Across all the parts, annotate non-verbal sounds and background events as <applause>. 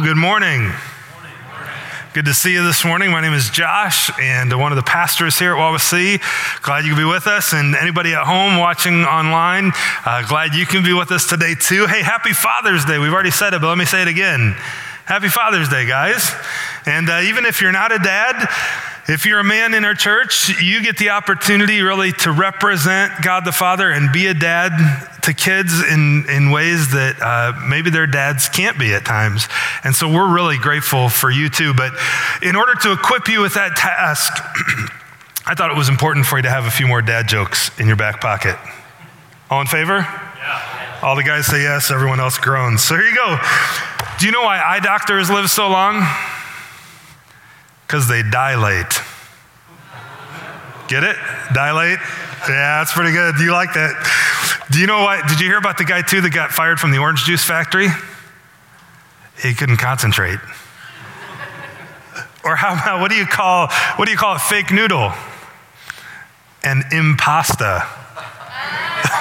Well, good morning. Good to see you this morning. My name is Josh, and one of the pastors here at Wawasee. Glad you can be with us. And anybody at home watching online, uh, glad you can be with us today too. Hey, happy Father's Day. We've already said it, but let me say it again. Happy Father's Day, guys. And uh, even if you're not a dad, if you're a man in our church, you get the opportunity really to represent God the Father and be a dad to kids in, in ways that uh, maybe their dads can't be at times. And so we're really grateful for you too. But in order to equip you with that task, <clears throat> I thought it was important for you to have a few more dad jokes in your back pocket. All in favor? Yeah. All the guys say yes, everyone else groans. So here you go. Do you know why eye doctors live so long? Because they dilate. Get it? Dilate? Yeah, that's pretty good. Do you like that? Do you know what? Did you hear about the guy too that got fired from the orange juice factory? He couldn't concentrate. or how about what do you call what do you call a fake noodle? An impasta.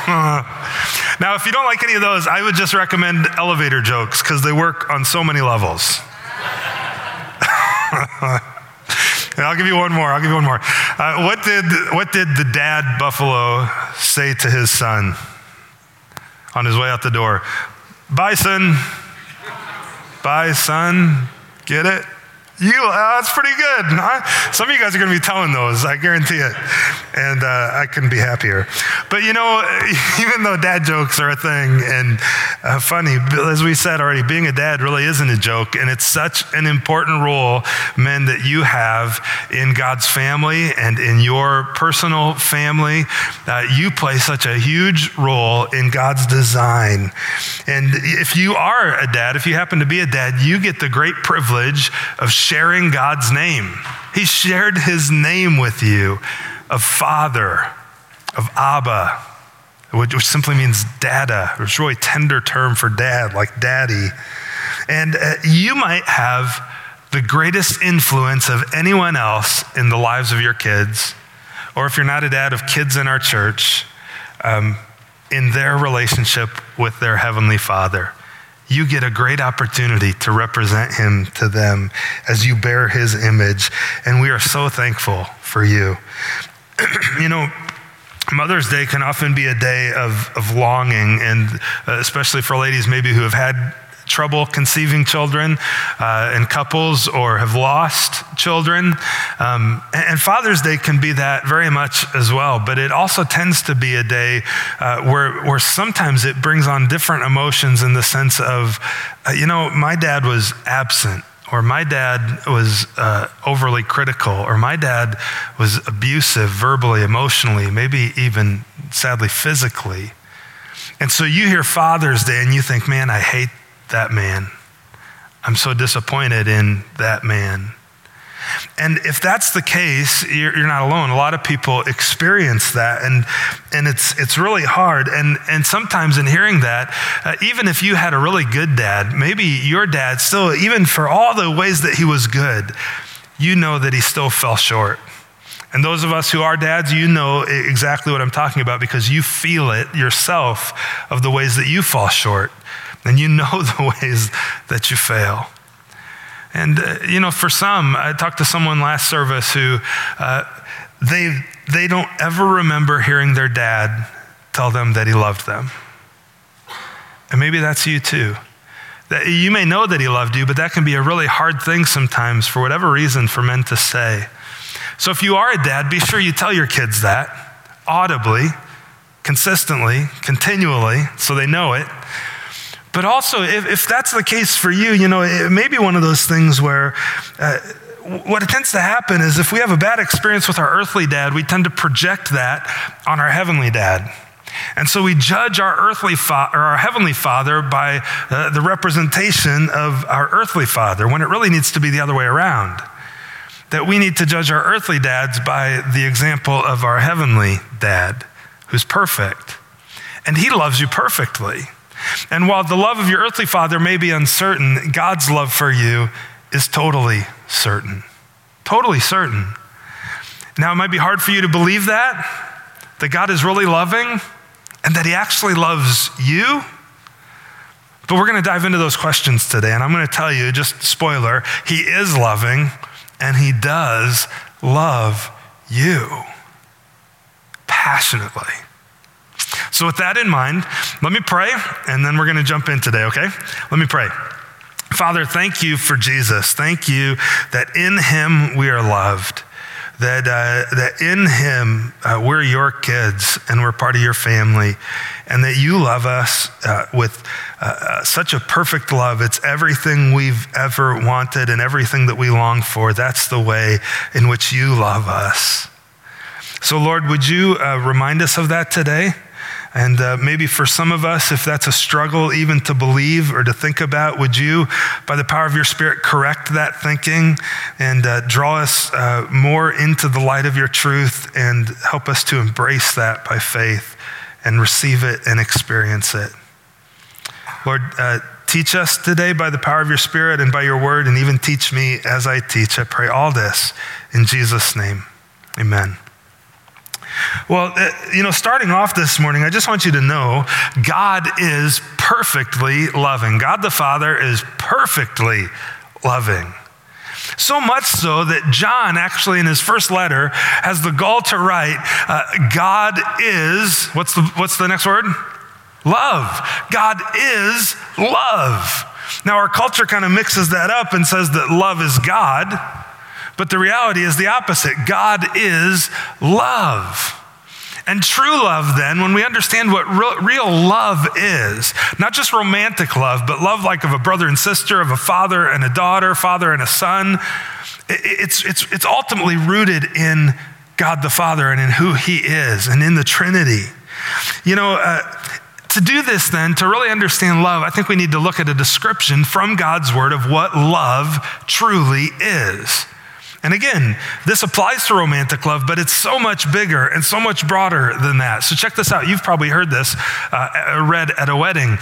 <laughs> now, if you don't like any of those, I would just recommend elevator jokes because they work on so many levels. <laughs> and I'll give you one more. I'll give you one more. Uh, what, did, what did the dad buffalo say to his son on his way out the door? Bye, son. Bye, son. Get it? You, uh, that's pretty good. Huh? Some of you guys are going to be telling those, I guarantee it. And uh, I couldn't be happier. But you know, <laughs> even though dad jokes are a thing and uh, funny, as we said already, being a dad really isn't a joke. And it's such an important role, men, that you have in God's family and in your personal family. Uh, you play such a huge role in God's design. And if you are a dad, if you happen to be a dad, you get the great privilege of sharing God's name. He shared his name with you of Father, of Abba, which, simply means dada. It's a really tender term for dad, like daddy. And uh, you might have the greatest influence of anyone else in the lives of your kids, or if you're not a dad of kids in our church, um, in their relationship with their Heavenly Father you get a great opportunity to represent him to them as you bear his image. And we are so thankful for you. <clears throat> you know, Mother's Day can often be a day of, of longing, and uh, especially for ladies maybe who have had trouble conceiving children uh, and couples or have lost children. Um, and Father's Day can be that very much as well, but it also tends to be a day uh, where, where sometimes it brings on different emotions in the sense of, uh, you know, my dad was absent or my dad was uh, overly critical, or my dad was abusive verbally, emotionally, maybe even sadly physically. And so you hear Father's Day and you think, man, I hate that man. I'm so disappointed in that man. And if that's the case, you're, you're, not alone. A lot of people experience that, and, and it's, it's really hard. And, and sometimes in hearing that, uh, even if you had a really good dad, maybe your dad still, even for all the ways that he was good, you know that he still fell short. And those of us who are dads, you know exactly what I'm talking about because you feel it yourself of the ways that you fall short and you know <laughs> the ways that you fail. And, uh, you know, for some, I talked to someone last service who uh, they, they don't ever remember hearing their dad tell them that he loved them. And maybe that's you too. That you may know that he loved you, but that can be a really hard thing sometimes for whatever reason for men to say. So if you are a dad, be sure you tell your kids that audibly, consistently, continually, so they know it. But also, if, if that's the case for you, you know, it may be one of those things where uh, what tends to happen is if we have a bad experience with our earthly dad, we tend to project that on our heavenly dad. And so we judge our earthly or our heavenly father by uh, the representation of our earthly father when it really needs to be the other way around. That we need to judge our earthly dads by the example of our heavenly dad, who's perfect. And he loves you perfectly. And while the love of your earthly father may be uncertain, God's love for you is totally certain. Totally certain. Now, it might be hard for you to believe that, that God is really loving and that He actually loves you. But we're going to dive into those questions today. And I'm going to tell you, just spoiler, He is loving and He does love you passionately. So, with that in mind, let me pray and then we're going to jump in today, okay? Let me pray. Father, thank you for Jesus. Thank you that in him we are loved that, uh, that in him uh, we're your kids and we're part of your family, and that you love us uh, with uh, uh, such a perfect love. It's everything we've ever wanted and everything that we long for. That's the way in which you love us. So, Lord, would you uh, remind us of that today? And uh, maybe for some of us, if that's a struggle even to believe or to think about, would you, by the power of your Spirit, correct that thinking and uh, draw us uh, more into the light of your truth and help us to embrace that by faith and receive it and experience it? Lord, uh, teach us today by the power of your Spirit and by your word, and even teach me as I teach. I pray all this in Jesus' name. Amen. Well, uh, you know, starting off this morning, I just want you to know God is perfectly loving. God the Father is perfectly loving. So much so that John, actually, in his first letter, has the gall to write uh, God is, what's the, what's the next word? Love. God is love. Now, our culture kind of mixes that up and says that love is God. But the reality is the opposite God is love. And true love, then, when we understand what real, love is, not just romantic love, but love like of a brother and sister, of a father and a daughter, father and a son, it's, it's, it's ultimately rooted in God the Father and in who He is and in the Trinity. You know, uh, to do this, then, to really understand love, I think we need to look at a description from God's Word of what love truly is. And again, this applies to romantic love, but it's so much bigger and so much broader than that. So check this out. You've probably heard this uh, read at a wedding.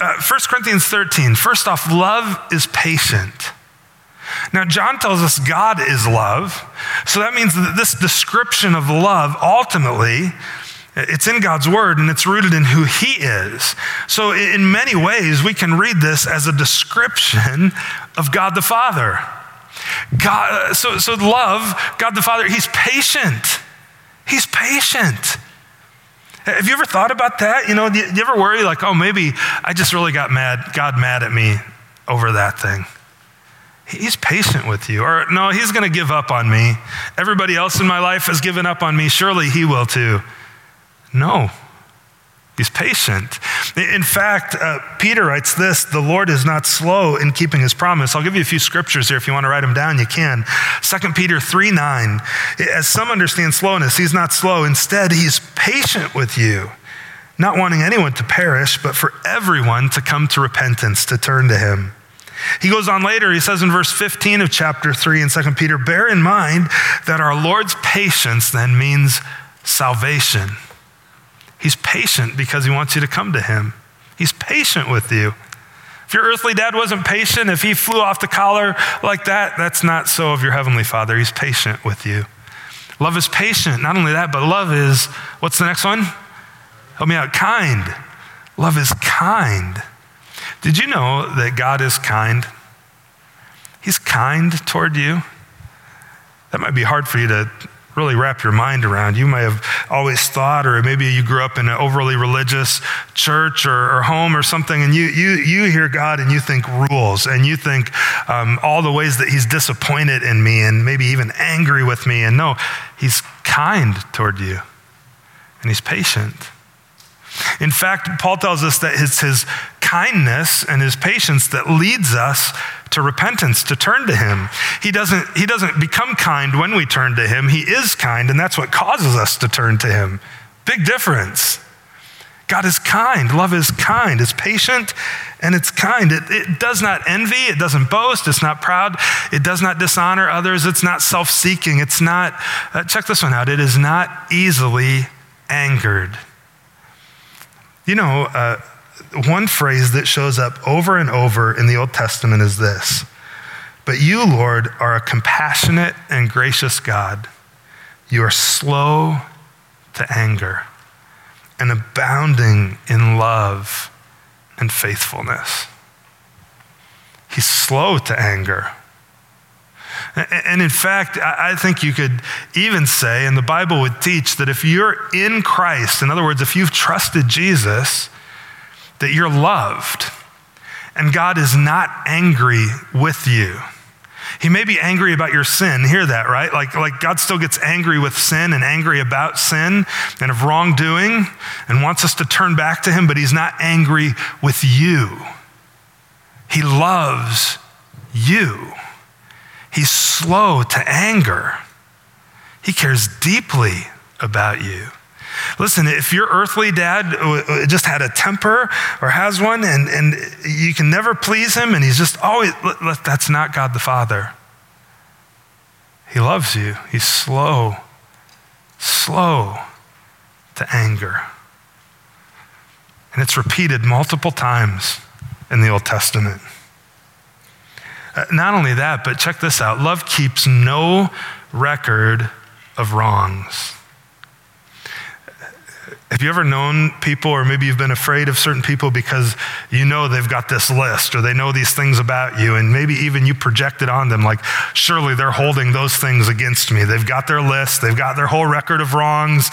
Uh, 1 Corinthians 13. First off, love is patient. Now, John tells us God is love. So that means that this description of love ultimately it's in God's word and it's rooted in who He is. So, in many ways, we can read this as a description of God the Father. God, uh, so, so love, God the Father, He's patient. He's patient. Have you ever thought about that? You know, do you ever worry like, oh, maybe I just really got mad, God mad at me over that thing? He's patient with you. Or no, he's going to give up on me. Everybody else in my life has given up on me. Surely he will too. No, He's patient. In fact, uh, Peter writes this the Lord is not slow in keeping his promise. I'll give you a few scriptures here. If you want to write them down, you can. 2 Peter 3 9. As some understand slowness, he's not slow. Instead, he's patient with you, not wanting anyone to perish, but for everyone to come to repentance, to turn to him. He goes on later, he says in verse 15 of chapter 3 in 2 Peter, bear in mind that our Lord's patience then means salvation. He's patient because he wants you to come to him. He's patient with you. If your earthly dad wasn't patient, if he flew off the collar like that, that's not so of your heavenly father. He's patient with you. Love is patient. Not only that, but love is, what's the next one? Help me out. Kind. Love is kind. Did you know that God is kind? He's kind toward you. That might be hard for you to really wrap your mind around. You may have always thought, or maybe you grew up in an overly religious church or, or home or something, and you, you, you hear God and you think rules, and you think um, all the ways that He's disappointed in me and maybe even angry with me. And no, He's kind toward you, and He's patient. In fact, Paul tells us that it's his kindness and his patience that leads us to repentance, to turn to him. He doesn't, he doesn't become kind when we turn to him. He is kind, and that's what causes us to turn to him. Big difference. God is kind. Love is kind. It's patient and it's kind. It, it does not envy. It doesn't boast. It's not proud. It does not dishonor others. It's not self seeking. It's not, uh, check this one out, it is not easily angered. You know, uh, one phrase that shows up over and over in the Old Testament is this But you, Lord, are a compassionate and gracious God. You are slow to anger and abounding in love and faithfulness. He's slow to anger. And in fact, I think you could even say, and the Bible would teach, that if you're in Christ, in other words, if you've trusted Jesus, that you're loved and God is not angry with you. He may be angry about your sin. Hear that, right? Like, like God still gets angry with sin and angry about sin and of wrongdoing and wants us to turn back to Him, but He's not angry with you. He loves you. He's slow to anger. He cares deeply about you. Listen, if your earthly dad just had a temper or has one and, and you can never please him and he's just always, that's not God the Father. He loves you. He's slow, slow to anger. And it's repeated multiple times in the Old Testament. Uh, not only that, but check this out love keeps no record of wrongs. Have you ever known people, or maybe you've been afraid of certain people because you know they've got this list or they know these things about you, and maybe even you project it on them like, surely they're holding those things against me. They've got their list, they've got their whole record of wrongs.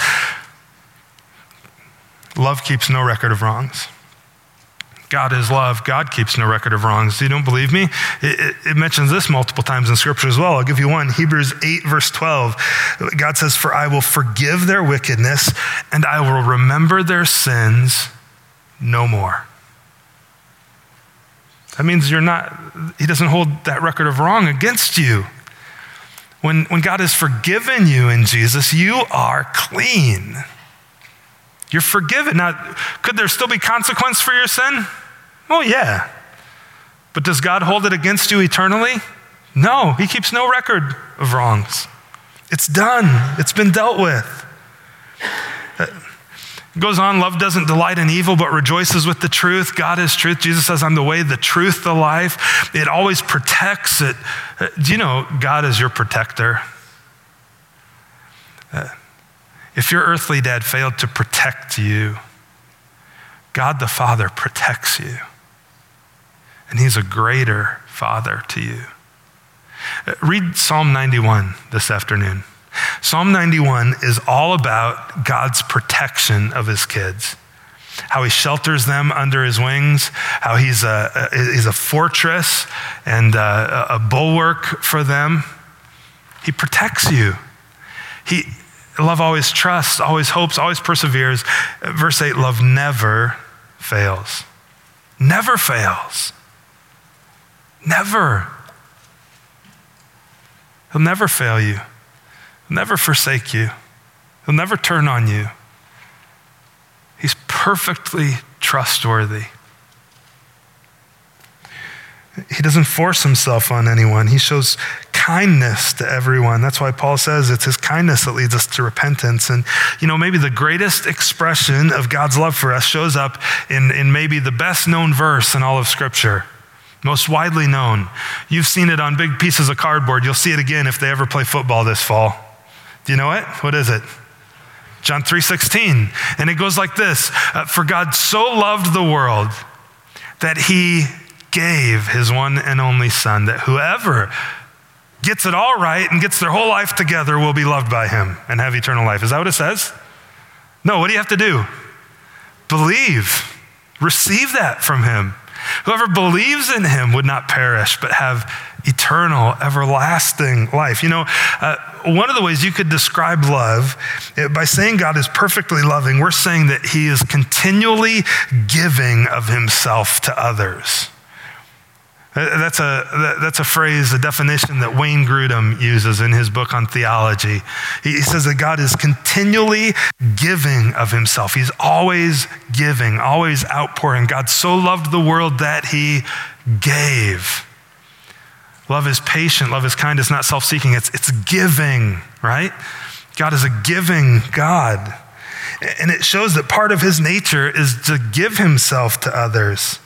Love keeps no record of wrongs. God is love. God keeps no record of wrongs. You don't believe me? It, it, it, mentions this multiple times in Scripture as well. I'll give you one. Hebrews 8, verse 12. God says, For I will forgive their wickedness and I will remember their sins no more. That means you're not, He doesn't hold that record of wrong against you. When, when God has forgiven you in Jesus, you are clean. You're forgiven. Now, could there still be consequence for your sin? Oh, yeah. But does God hold it against you eternally? No, He keeps no record of wrongs. It's done, it's been dealt with. It goes on, love doesn't delight in evil, but rejoices with the truth. God is truth. Jesus says, I'm the way, the truth, the life. It always protects it. Do you know God is your protector? Uh, if your earthly dad failed to protect you, God the Father protects you. And He's a greater Father to you. Uh, read Psalm 91 this afternoon. Psalm 91 is all about God's protection of His kids how he shelters them under his wings, how he's a, he's a fortress and a, a bulwark for them. He protects you. He, Love always trusts, always hopes, always perseveres. Verse 8 love never fails. Never fails. Never. He'll never fail you, He'll never forsake you, He'll never turn on you. He's perfectly trustworthy. He doesn't force himself on anyone. He shows kindness to everyone. That's why Paul says it's his kindness that leads us to repentance. And, you know, maybe the greatest expression of God's love for us shows up in, in maybe the best known verse in all of Scripture, most widely known. You've seen it on big pieces of cardboard. You'll see it again if they ever play football this fall. Do you know it? What is it? John 3:16. And it goes like this, uh, "For God so loved the world that he gave his one and only Son, that whoever gets it all right and gets their whole life together will be loved by him and have eternal life. Is that what it says? No, what do you have to do? Believe. Receive that from him. Whoever believes in him would not perish, but have eternal, everlasting life. You know, uh, one of the ways you could describe love uh, by saying God is perfectly loving, we're saying that he is continually giving of himself to others. That's a, that's a phrase, a definition that Wayne Grudem uses in his book on theology. He says that God is continually giving of himself. He's always giving, always outpouring. God so loved the world that he gave. Love is patient, love is kind, it's not self seeking, it's, it's giving, right? God is a giving God. And it shows that part of his nature is to give himself to others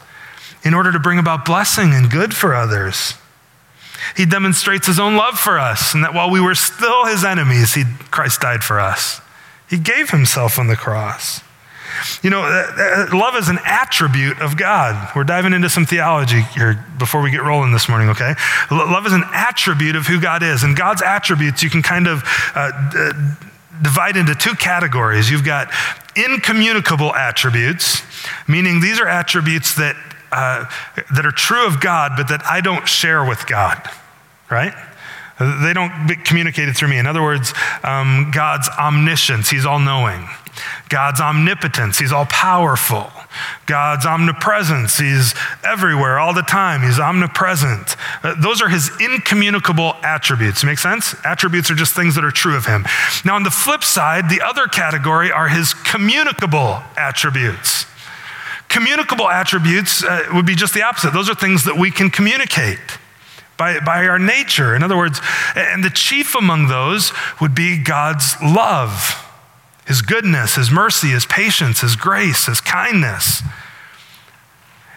in order to bring about blessing and good for others. He demonstrates his own love for us, and that while we were still his enemies, he, Christ died for us. He gave himself on the cross. You know, uh, uh, love is an attribute of God. We're diving into some theology here before we get rolling this morning, okay? Love is an attribute of who God is. And God's attributes you can kind of uh, d- divide into two categories. You've got incommunicable attributes, meaning these are attributes that, uh, that are true of God, but that I don't share with God, right? They don't get communicated through me. In other words, um, God's omniscience, He's all knowing. God's omnipotence, He's all powerful. God's omnipresence, He's everywhere all the time. He's omnipresent. Uh, those are His incommunicable attributes. Make sense? Attributes are just things that are true of Him. Now, on the flip side, the other category are His communicable attributes. Communicable attributes uh, would be just the opposite. Those are things that we can communicate by, by our nature. In other words, and the chief among those would be God's love, His goodness, His mercy, His patience, His grace, His kindness.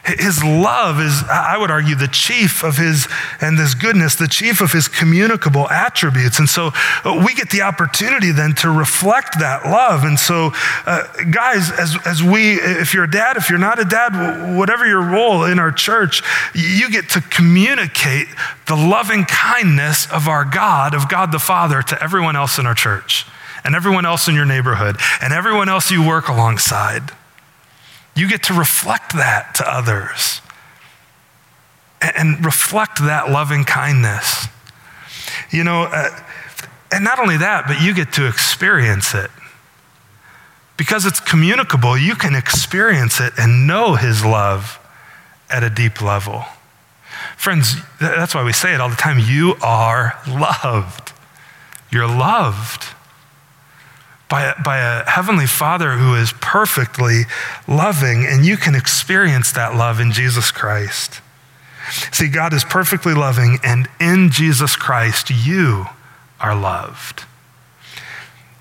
His love is, I would argue, the chief of his, and this goodness, the chief of his communicable attributes. And so uh, we get the opportunity then to reflect that love. And so, uh, guys, as, as we, if you're a dad, if you're not a dad, whatever your role in our church, you get to communicate the loving kindness of our God, of God the Father, to everyone else in our church and everyone else in your neighborhood and everyone else you work alongside. You get to reflect that to others and reflect that loving kindness. You know, uh, and not only that, but you get to experience it. Because it's communicable, you can experience it and know His love at a deep level. Friends, that's why we say it all the time. You are loved. You're loved by a, by a heavenly Father who is perfectly loving, and you can experience that love in Jesus Christ. See, God is perfectly loving, and in Jesus Christ, you are loved.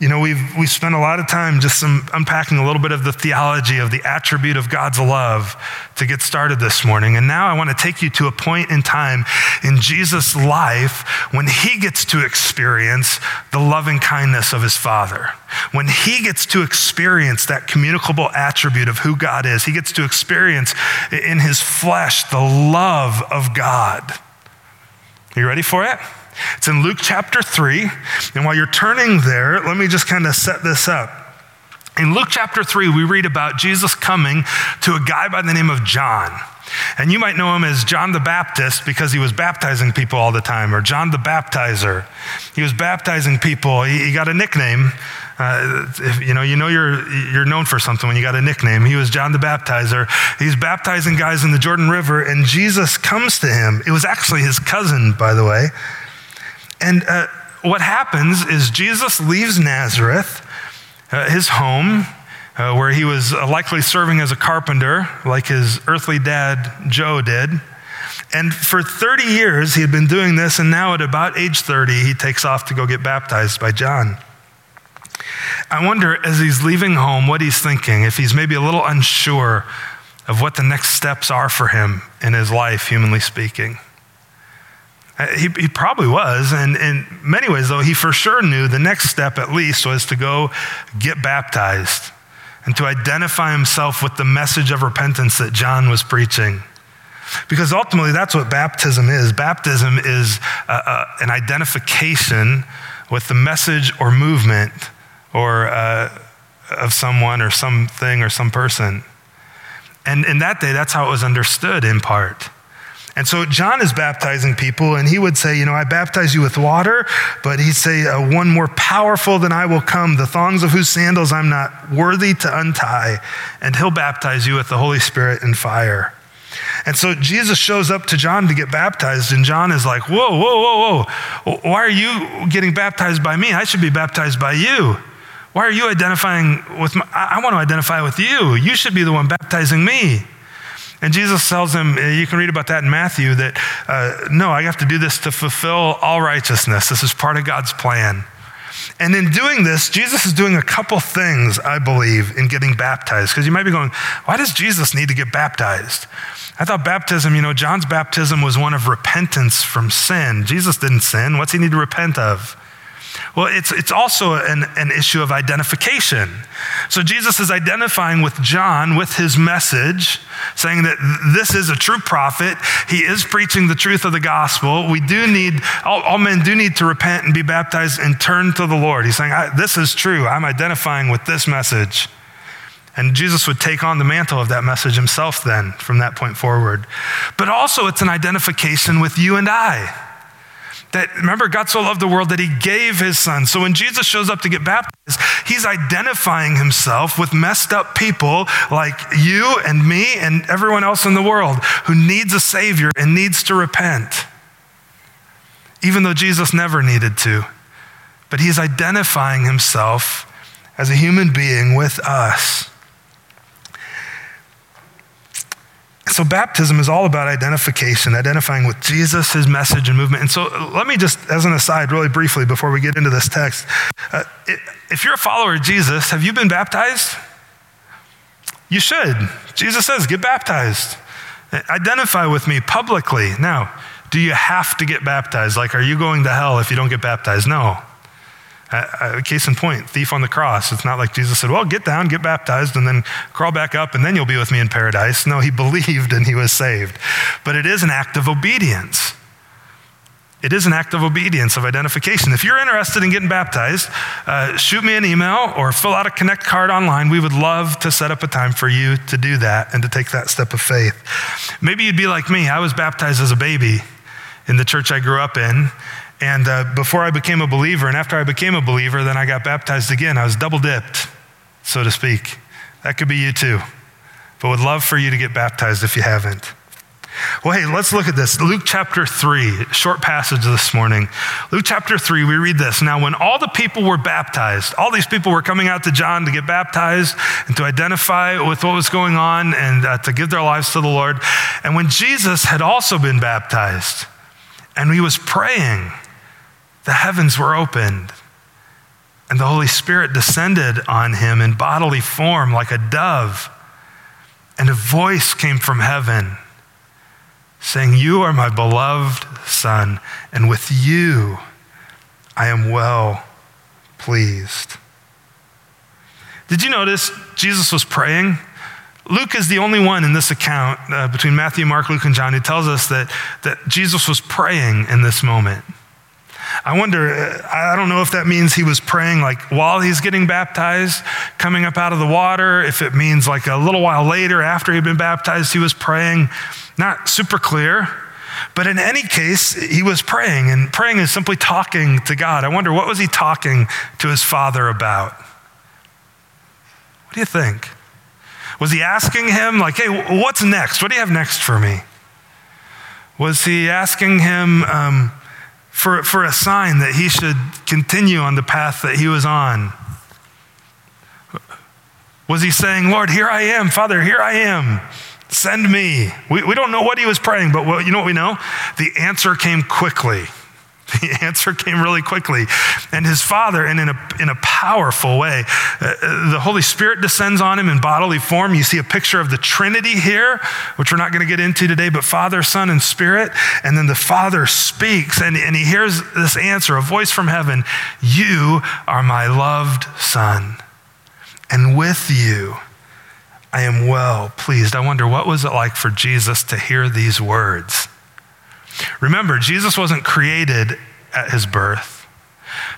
You know, we've, we've spent a lot of time just some, unpacking a little bit of the theology of the attribute of God's love to get started this morning. And now I want to take you to a point in time in Jesus' life when he gets to experience the loving kindness of his Father. When he gets to experience that communicable attribute of who God is, he gets to experience in his flesh the love of God. Are you ready for it? It's in Luke chapter 3. And while you're turning there, let me just kind of set this up. In Luke chapter 3, we read about Jesus coming to a guy by the name of John. And you might know him as John the Baptist because he was baptizing people all the time, or John the Baptizer. He was baptizing people. He, he got a nickname. Uh, if, you know, you know you're, you're known for something when you got a nickname. He was John the Baptizer. He's baptizing guys in the Jordan River, and Jesus comes to him. It was actually his cousin, by the way. And uh, what happens is Jesus leaves Nazareth, uh, his home, uh, where he was likely serving as a carpenter, like his earthly dad, Joe, did. And for 30 years, he had been doing this, and now at about age 30, he takes off to go get baptized by John. I wonder, as he's leaving home, what he's thinking, if he's maybe a little unsure of what the next steps are for him in his life, humanly speaking. Uh, he, he probably was. And in many ways, though, he for sure knew the next step, at least, was to go get baptized and to identify himself with the message of repentance that John was preaching. Because ultimately, that's what baptism is. Baptism is uh, uh, an identification with the message or movement or uh, of someone or something or some person. And in that day, that's how it was understood in part. And so John is baptizing people, and he would say, You know, I baptize you with water, but he'd say, uh, One more powerful than I will come, the thongs of whose sandals I'm not worthy to untie. And he'll baptize you with the Holy Spirit and fire. And so Jesus shows up to John to get baptized, and John is like, Whoa, whoa, whoa, whoa. Why are you getting baptized by me? I should be baptized by you. Why are you identifying with my, I want to identify with you. You should be the one baptizing me. And Jesus tells him, uh, you can read about that in Matthew, that uh, no, I have to do this to fulfill all righteousness. This is part of God's plan. And in doing this, Jesus is doing a couple things, I believe, in getting baptized. Because you might be going, why does Jesus need to get baptized? I thought baptism, you know, John's baptism was one of repentance from sin. Jesus didn't sin. What's he need to repent of? Well, it's, it's also an, an issue of identification. So Jesus is identifying with John with his message, saying that this is a true prophet. He is preaching the truth of the gospel. We do need, all, all men do need to repent and be baptized and turn to the Lord. He's saying, This is true. I'm identifying with this message. And Jesus would take on the mantle of that message himself then from that point forward. But also, it's an identification with you and I. That remember, God so loved the world that he gave his son. So when Jesus shows up to get baptized, he's identifying himself with messed up people like you and me and everyone else in the world who needs a savior and needs to repent. Even though Jesus never needed to. But he's identifying himself as a human being with us. So, baptism is all about identification, identifying with Jesus, his message, and movement. And so, let me just, as an aside, really briefly before we get into this text, uh, if you're a follower of Jesus, have you been baptized? You should. Jesus says, get baptized. Identify with me publicly. Now, do you have to get baptized? Like, are you going to hell if you don't get baptized? No. Uh, case in point, thief on the cross. It's not like Jesus said, Well, get down, get baptized, and then crawl back up, and then you'll be with me in paradise. No, he <laughs> believed and he was saved. But it is an act of obedience. It is an act of obedience, of identification. If you're interested in getting baptized, uh, shoot me an email or fill out a Connect card online. We would love to set up a time for you to do that and to take that step of faith. Maybe you'd be like me. I was baptized as a baby in the church I grew up in. And uh, before I became a believer, and after I became a believer, then I got baptized again. I was double dipped, so to speak. That could be you too. But would love for you to get baptized if you haven't. Well, hey, let's look at this. Luke chapter 3, short passage this morning. Luke chapter 3, we read this. Now, when all the people were baptized, all these people were coming out to John to get baptized and to identify with what was going on and uh, to give their lives to the Lord. And when Jesus had also been baptized and he was praying, the heavens were opened, and the Holy Spirit descended on him in bodily form like a dove. And a voice came from heaven saying, You are my beloved Son, and with you I am well pleased. Did you notice Jesus was praying? Luke is the only one in this account uh, between Matthew, Mark, Luke, and John who tells us that, that Jesus was praying in this moment. I wonder, uh, I don't know if that means he was praying like while he's getting baptized, coming up out of the water, if it means like a little while later after he'd been baptized, he was praying. Not super clear. But in any case, he was praying, and praying is simply talking to God. I wonder, what was he talking to his father about? What do you think? Was he asking him, like, hey, what's next? What do you have next for me? Was he asking him, um, for, for a sign that he should continue on the path that he was on? Was he saying, Lord, here I am, Father, here I am, send me? We, we don't know what he was praying, but you know what we know? The answer came quickly. The <laughs> answer came really quickly. And his father, and in a, in a powerful way, uh, uh, the Holy Spirit descends on him in bodily form. You see a picture of the Trinity here, which we're not going to get into today, but Father, Son, and Spirit. And then the Father speaks, and, and he hears this answer a voice from heaven You are my loved Son, and with you I am well pleased. I wonder what was it like for Jesus to hear these words? Remember, Jesus wasn't created at his birth.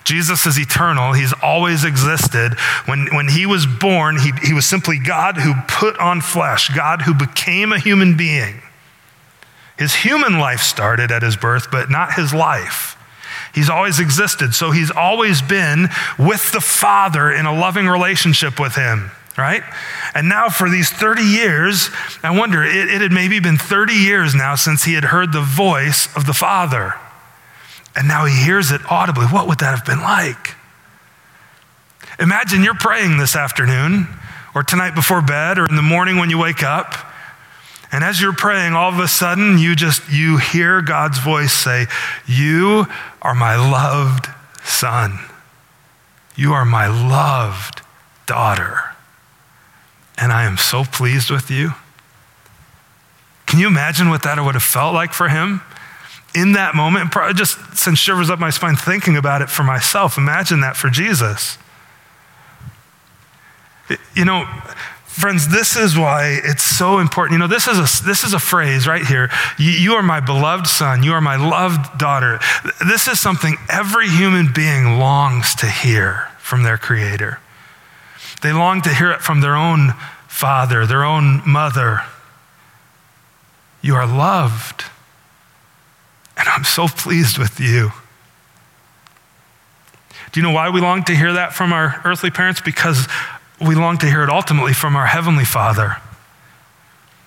Jesus is eternal. He's always existed. When, when he was born, he, he was simply God who put on flesh, God who became a human being. His human life started at his birth, but not his life. He's always existed. So he's always been with the Father in a loving relationship with him right? And now, for these 30 years, I wonder, it, it, had maybe been 30 years now since he had heard the voice of the Father. And now he hears it audibly. What would that have been like? Imagine you're praying this afternoon, or tonight before bed, or in the morning when you wake up. And as you're praying, all of a sudden you just you hear God's voice say, "You are my loved son. You are my loved daughter." And I am so pleased with you. Can you imagine what that would have felt like for him? in that moment, just sends shivers up my spine thinking about it for myself. Imagine that for Jesus. You know, friends, this is why it's so important. You know, this is a, this is a phrase right here. You are my beloved son. You are my loved daughter. This is something every human being longs to hear from their creator. They long to hear it from their own father, their own mother. You are loved. And I'm so pleased with you. Do you know why we long to hear that from our earthly parents? Because we long to hear it ultimately from our Heavenly Father.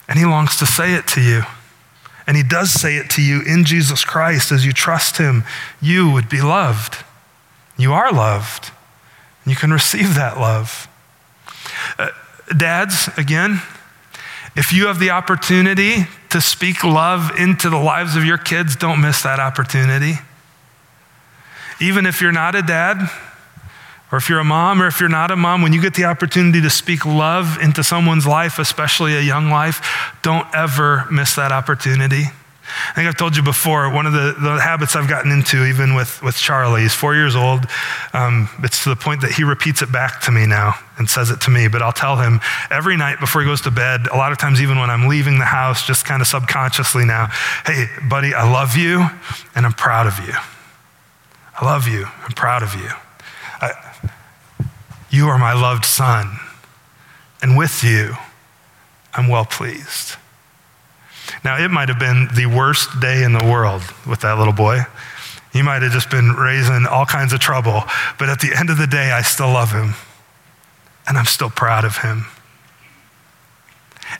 And He longs to say it to you. And He does say it to you in Jesus Christ as you trust Him. You would be loved. You are loved. You can receive that love. Uh, dads, again, if you have the opportunity to speak love into the lives of your kids, don't miss that opportunity. Even if you're not a dad, or if you're a mom, or if you're not a mom, when you get the opportunity to speak love into someone's life, especially a young life, don't ever miss that opportunity. I think I've told you before, one of the, the habits I've gotten into, even with, with Charlie, he's four years old. Um, it's to the point that he repeats it back to me now and says it to me. But I'll tell him every night before he goes to bed, a lot of times, even when I'm leaving the house, just kind of subconsciously now, hey, buddy, I love you and I'm proud of you. I love you. I'm proud of you. I, you are my loved son. And with you, I'm well pleased. Now, it might have been the worst day in the world with that little boy. He might have just been raising all kinds of trouble. But at the end of the day, I still love him. And I'm still proud of him.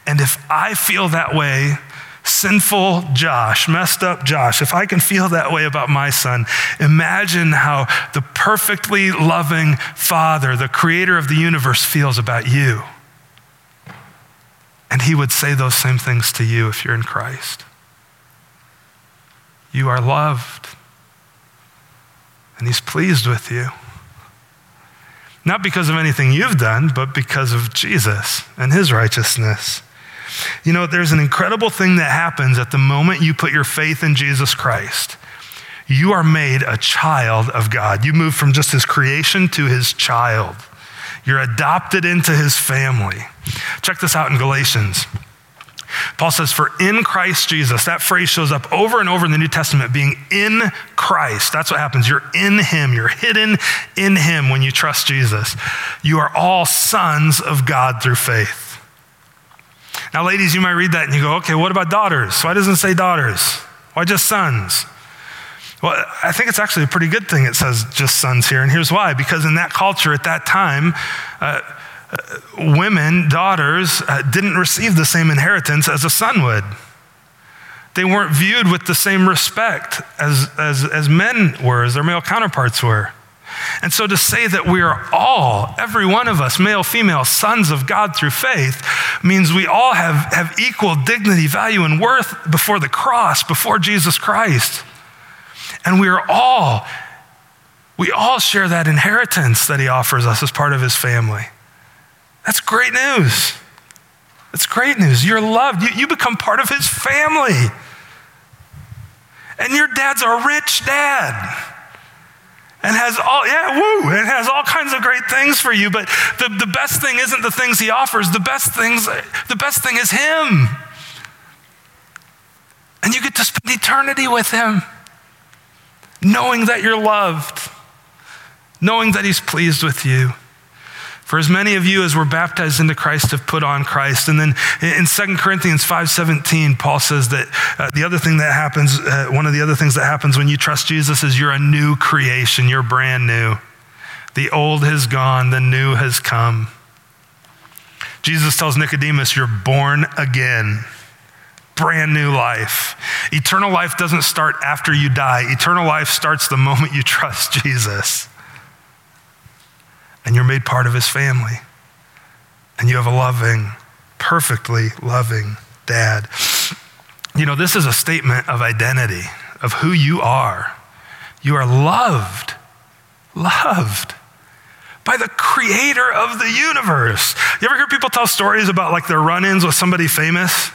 And if I feel that way, sinful Josh, messed up Josh, if I can feel that way about my son, imagine how the perfectly loving Father, the creator of the universe, feels about you. And he would say those same things to you if you're in Christ. You are loved, and he's pleased with you. Not because of anything you've done, but because of Jesus and his righteousness. You know, there's an incredible thing that happens at the moment you put your faith in Jesus Christ. You are made a child of God. You move from just his creation to his child. You're adopted into his family. Check this out in Galatians. Paul says, For in Christ Jesus, that phrase shows up over and over in the New Testament, being in Christ. That's what happens. You're in Him, you're hidden in Him when you trust Jesus. You are all sons of God through faith. Now, ladies, you might read that and you go, okay, what about daughters? Why doesn't it say daughters? Why just sons? Well, I think it's actually a pretty good thing it says just sons here, and here's why. Because in that culture at that time, uh, uh, women, daughters, uh, didn't receive the same inheritance as a son would. They weren't viewed with the same respect as, as, as men were, as their male counterparts were. And so to say that we are all, every one of us, male, female, sons of God through faith, means we all have, have equal dignity, value, and worth before the cross, before Jesus Christ. And we are all, we all share that inheritance that he offers us as part of his family. That's great news. That's great news. You're loved. You, you become part of his family. And your dad's a rich dad and has all, yeah, woo, and has all kinds of great things for you. But the, the best thing isn't the things he offers. The best things, the best thing is him. And you get to spend eternity with him knowing that you're loved, knowing that He's pleased with you. For as many of you as were baptized into Christ have put on Christ. And then in 2 Corinthians 5:17, Paul says that uh, the other thing that happens, uh, one of the other things that happens when you trust Jesus is you're a new creation, you're brand new. The old has gone, the new has come. Jesus tells Nicodemus, You're born again brand new life. Eternal life doesn't start after you die, eternal life starts the moment you trust Jesus. And you're made part of his family. And you have a loving, perfectly loving dad. You know, this is a statement of identity, of who you are. You are loved, loved by the creator of the universe. You ever hear people tell stories about like their run ins with somebody famous?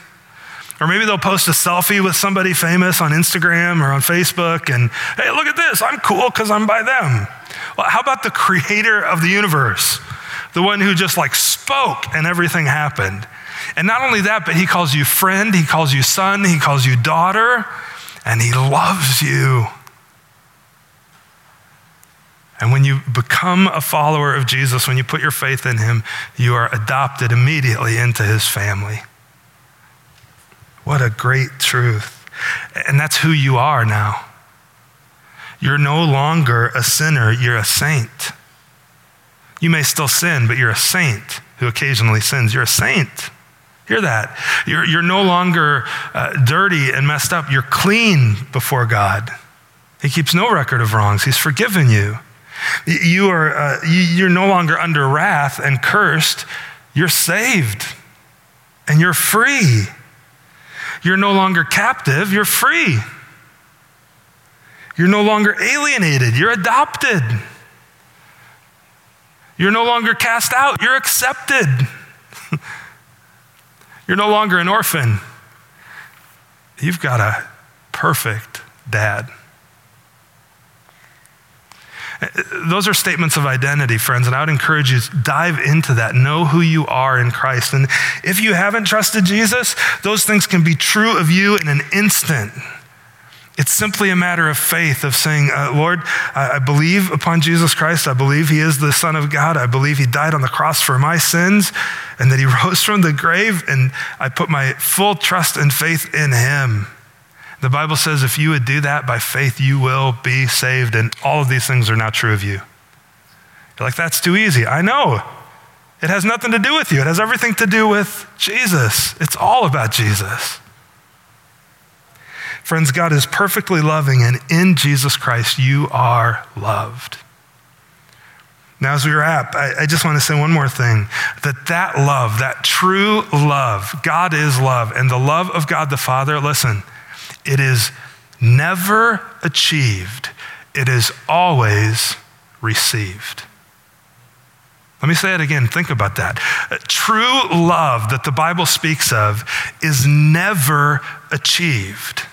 Or maybe they'll post a selfie with somebody famous on Instagram or on Facebook and, hey, look at this, I'm cool because I'm by them. Well, how about the creator of the universe? The one who just like spoke and everything happened. And not only that, but he calls you friend, he calls you son, he calls you daughter, and he loves you. And when you become a follower of Jesus, when you put your faith in him, you are adopted immediately into his family. What a great truth. And that's who you are now. You're no longer a sinner, you're a saint. You may still sin, but you're a saint who occasionally sins. You're a saint. Hear that. You're, you're no longer uh, dirty and messed up. You're clean before God. He keeps no record of wrongs. He's forgiven you. You are, uh, you, are no longer under wrath and cursed. You're saved and you're free. You're no longer captive, you're free. You're no longer alienated, you're adopted. You're no longer cast out, you're accepted. <laughs> you're no longer an orphan. You've got a perfect dad. Those are statements of identity, friends, and I would encourage you to dive into that. Know who you are in Christ. And if you haven't trusted Jesus, those things can be true of you in an instant. It's simply a matter of faith, of saying, uh, Lord, I, I believe upon Jesus Christ. I believe he is the Son of God. I believe he died on the cross for my sins and that he <laughs> rose from the grave. And I put my full trust and faith in him. The Bible says if you would do that by faith, you will be saved. And all of these things are not true of you. You're like, that's too easy. I know. It has nothing to do with you, it has everything to do with Jesus. It's all about Jesus. Friends, God is perfectly loving, and in Jesus Christ, you are loved. Now, as we wrap, I, I, just want to say one more thing that that love, that true love, God is love, and the love of God the Father, listen, it is never achieved, it is always received. Let me say it again. Think about that. True love that the Bible speaks of is never achieved.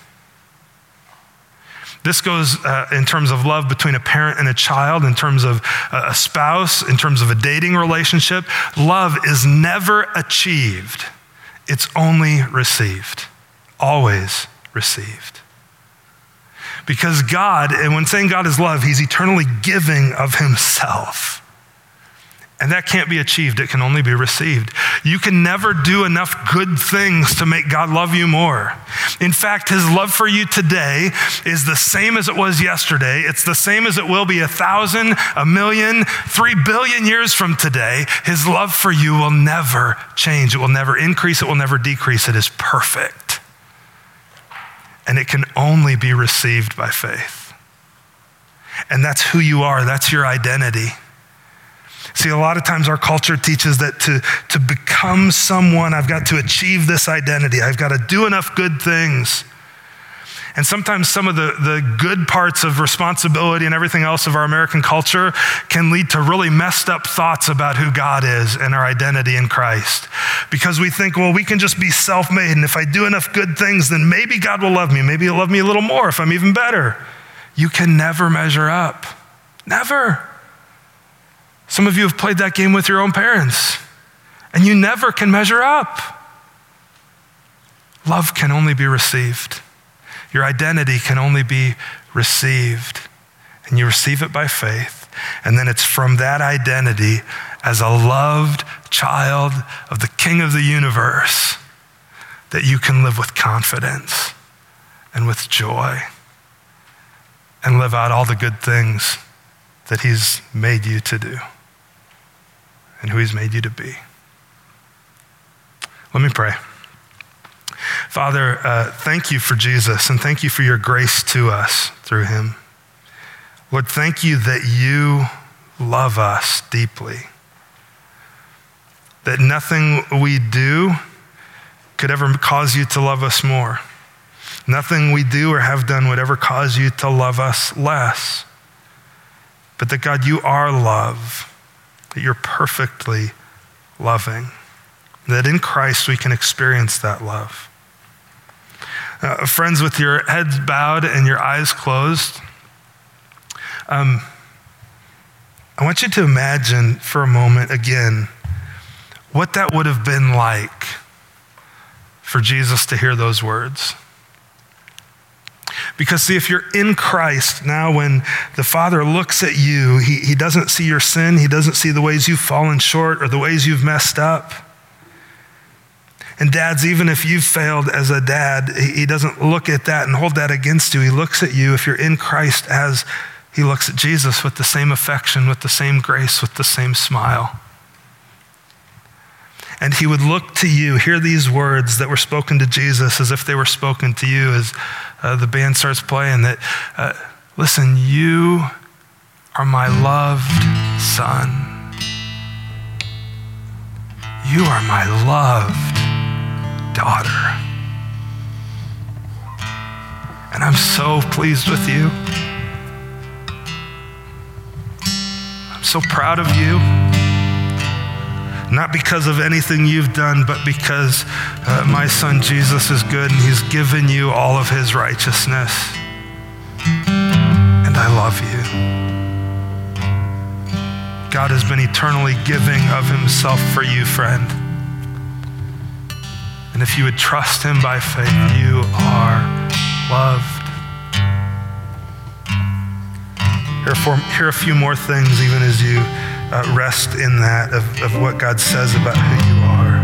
This goes uh, in terms of love between a parent and a child, in terms of a spouse, in terms of a dating relationship. Love is never achieved, it's only received, always received. Because God, and when saying God is love, He's eternally giving of Himself. And that can't be achieved, it can only be received. You can never do enough good things to make God love you more. In fact, His love for you today is the same as it was yesterday. It's the same as it will be a thousand, a million, three billion years from today. His love for you will never change. It will never increase, it will never decrease. It is perfect and it can only be received by faith. And that's who you are, that's your identity. See, a lot of times our culture teaches that to, to become someone, I've got to achieve this identity. I've got to do enough good things. And sometimes some of the, the good parts of responsibility and everything else of our American culture can lead to really messed up thoughts about who God is and our identity in Christ. Because we think, well, we can just be self made. And if I do enough good things, then maybe God will love me. Maybe He'll love me a little more if I'm even better. You can never measure up. Never. Some of you have played that game with your own parents, and you never can measure up. Love can only be received. Your identity can only be received, and you receive it by faith. And then it's from that identity as a loved child of the King of the universe that you can live with confidence and with joy and live out all the good things that He's made you to do and who He's made you to be. Let me pray. Father, uh, thank you for Jesus and thank you for your grace to us through him. Lord, thank you that you love us deeply, that nothing we do could ever cause you to love us more. Nothing we do or have done would ever cause you to love us less. But that God, you are love, that you're perfectly loving, that in Christ we can experience that love. Uh, friends, with your heads bowed and your eyes closed, um, I want you to imagine for a moment again what that would have been like for Jesus to hear those words. Because, see, if you're in Christ, now when the Father looks at you, he, he doesn't see your sin, He doesn't see the ways you've fallen short or the ways you've messed up. And, dads, even if you've failed as a dad, He doesn't look at that and hold that against you. He looks at you, if you're in Christ, as He looks at Jesus with the same affection, with the same grace, with the same smile and he would look to you, hear these words that were spoken to Jesus as if they were spoken to you as uh, the band starts playing that, uh, listen, you are my loved son. You are my loved daughter. And I'm so pleased with you. I'm so proud of you not because of anything you've done, but because uh, my son Jesus is good and he's given you all of his righteousness. And I love you. God has been eternally giving of himself for you, friend. And if you would trust him by faith, you are loved. Here are, here are a few more things, even as you uh, rest in that of, of what God says about who you are.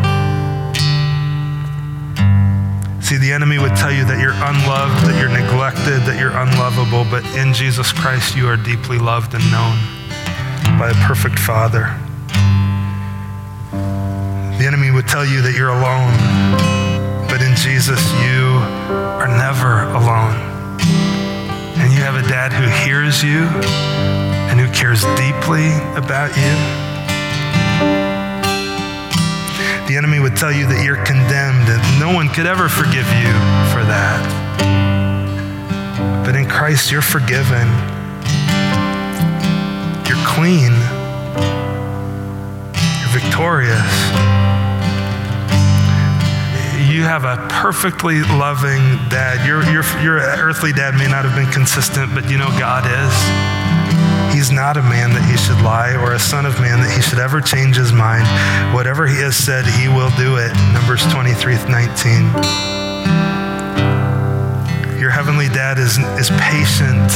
See, the enemy would tell you that you're unloved, that you're neglected, that you're unlovable, but in Jesus Christ, you are deeply loved and known by a perfect Father. The enemy would tell you that you're alone, but in Jesus, you are never alone. And you have a dad who hears you and who cares deeply about you. The enemy would tell you that you're condemned and no one could ever forgive you for that. But in Christ, you're forgiven. You're clean. You're victorious. You have a perfectly loving dad. Your, your, your earthly dad may not have been consistent, but you know God is. He's not a man that he should lie or a son of man that he should ever change his mind. Whatever he has said, he will do it. Numbers 23 19. Your heavenly dad is, is patient.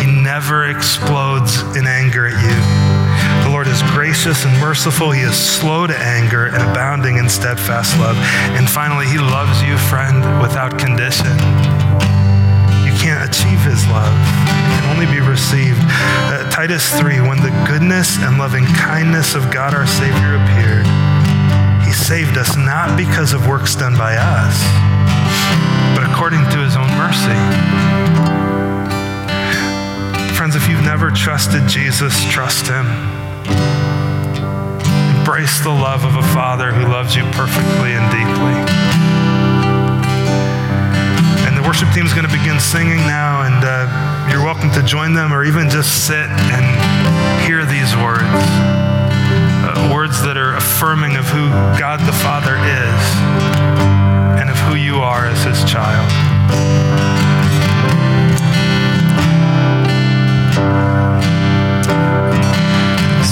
He never explodes in anger at you. Lord is gracious and merciful. He is slow to anger and abounding in steadfast love. And finally, He loves you, friend, without condition. You can't achieve His love it can only be received. Uh, Titus 3 When the goodness and loving kindness of God our Savior appeared, He saved us not because of works done by us, but according to His own mercy. Friends, if you've never trusted Jesus, trust Him. Embrace the love of a Father who loves you perfectly and deeply. And the worship team is going to begin singing now, and uh, you're welcome to join them or even just sit and hear these words. Uh, words that are affirming of who God the Father is and of who you are as his child.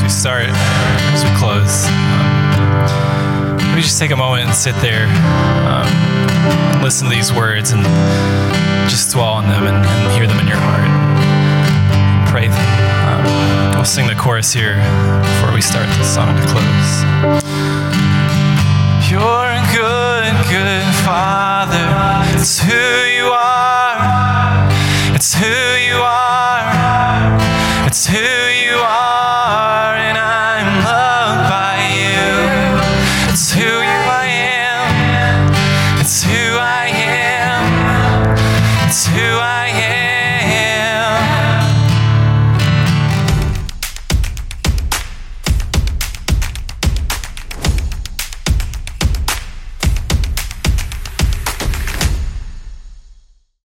Start, close, um, let me just take a moment and sit there, um, listen to these words, and just dwell on them and, and hear them in your heart. Pray them. Um, we'll sing the chorus here before we start the song to close. You're a good, good Father. It's who you are. It's who you are. It's who you are.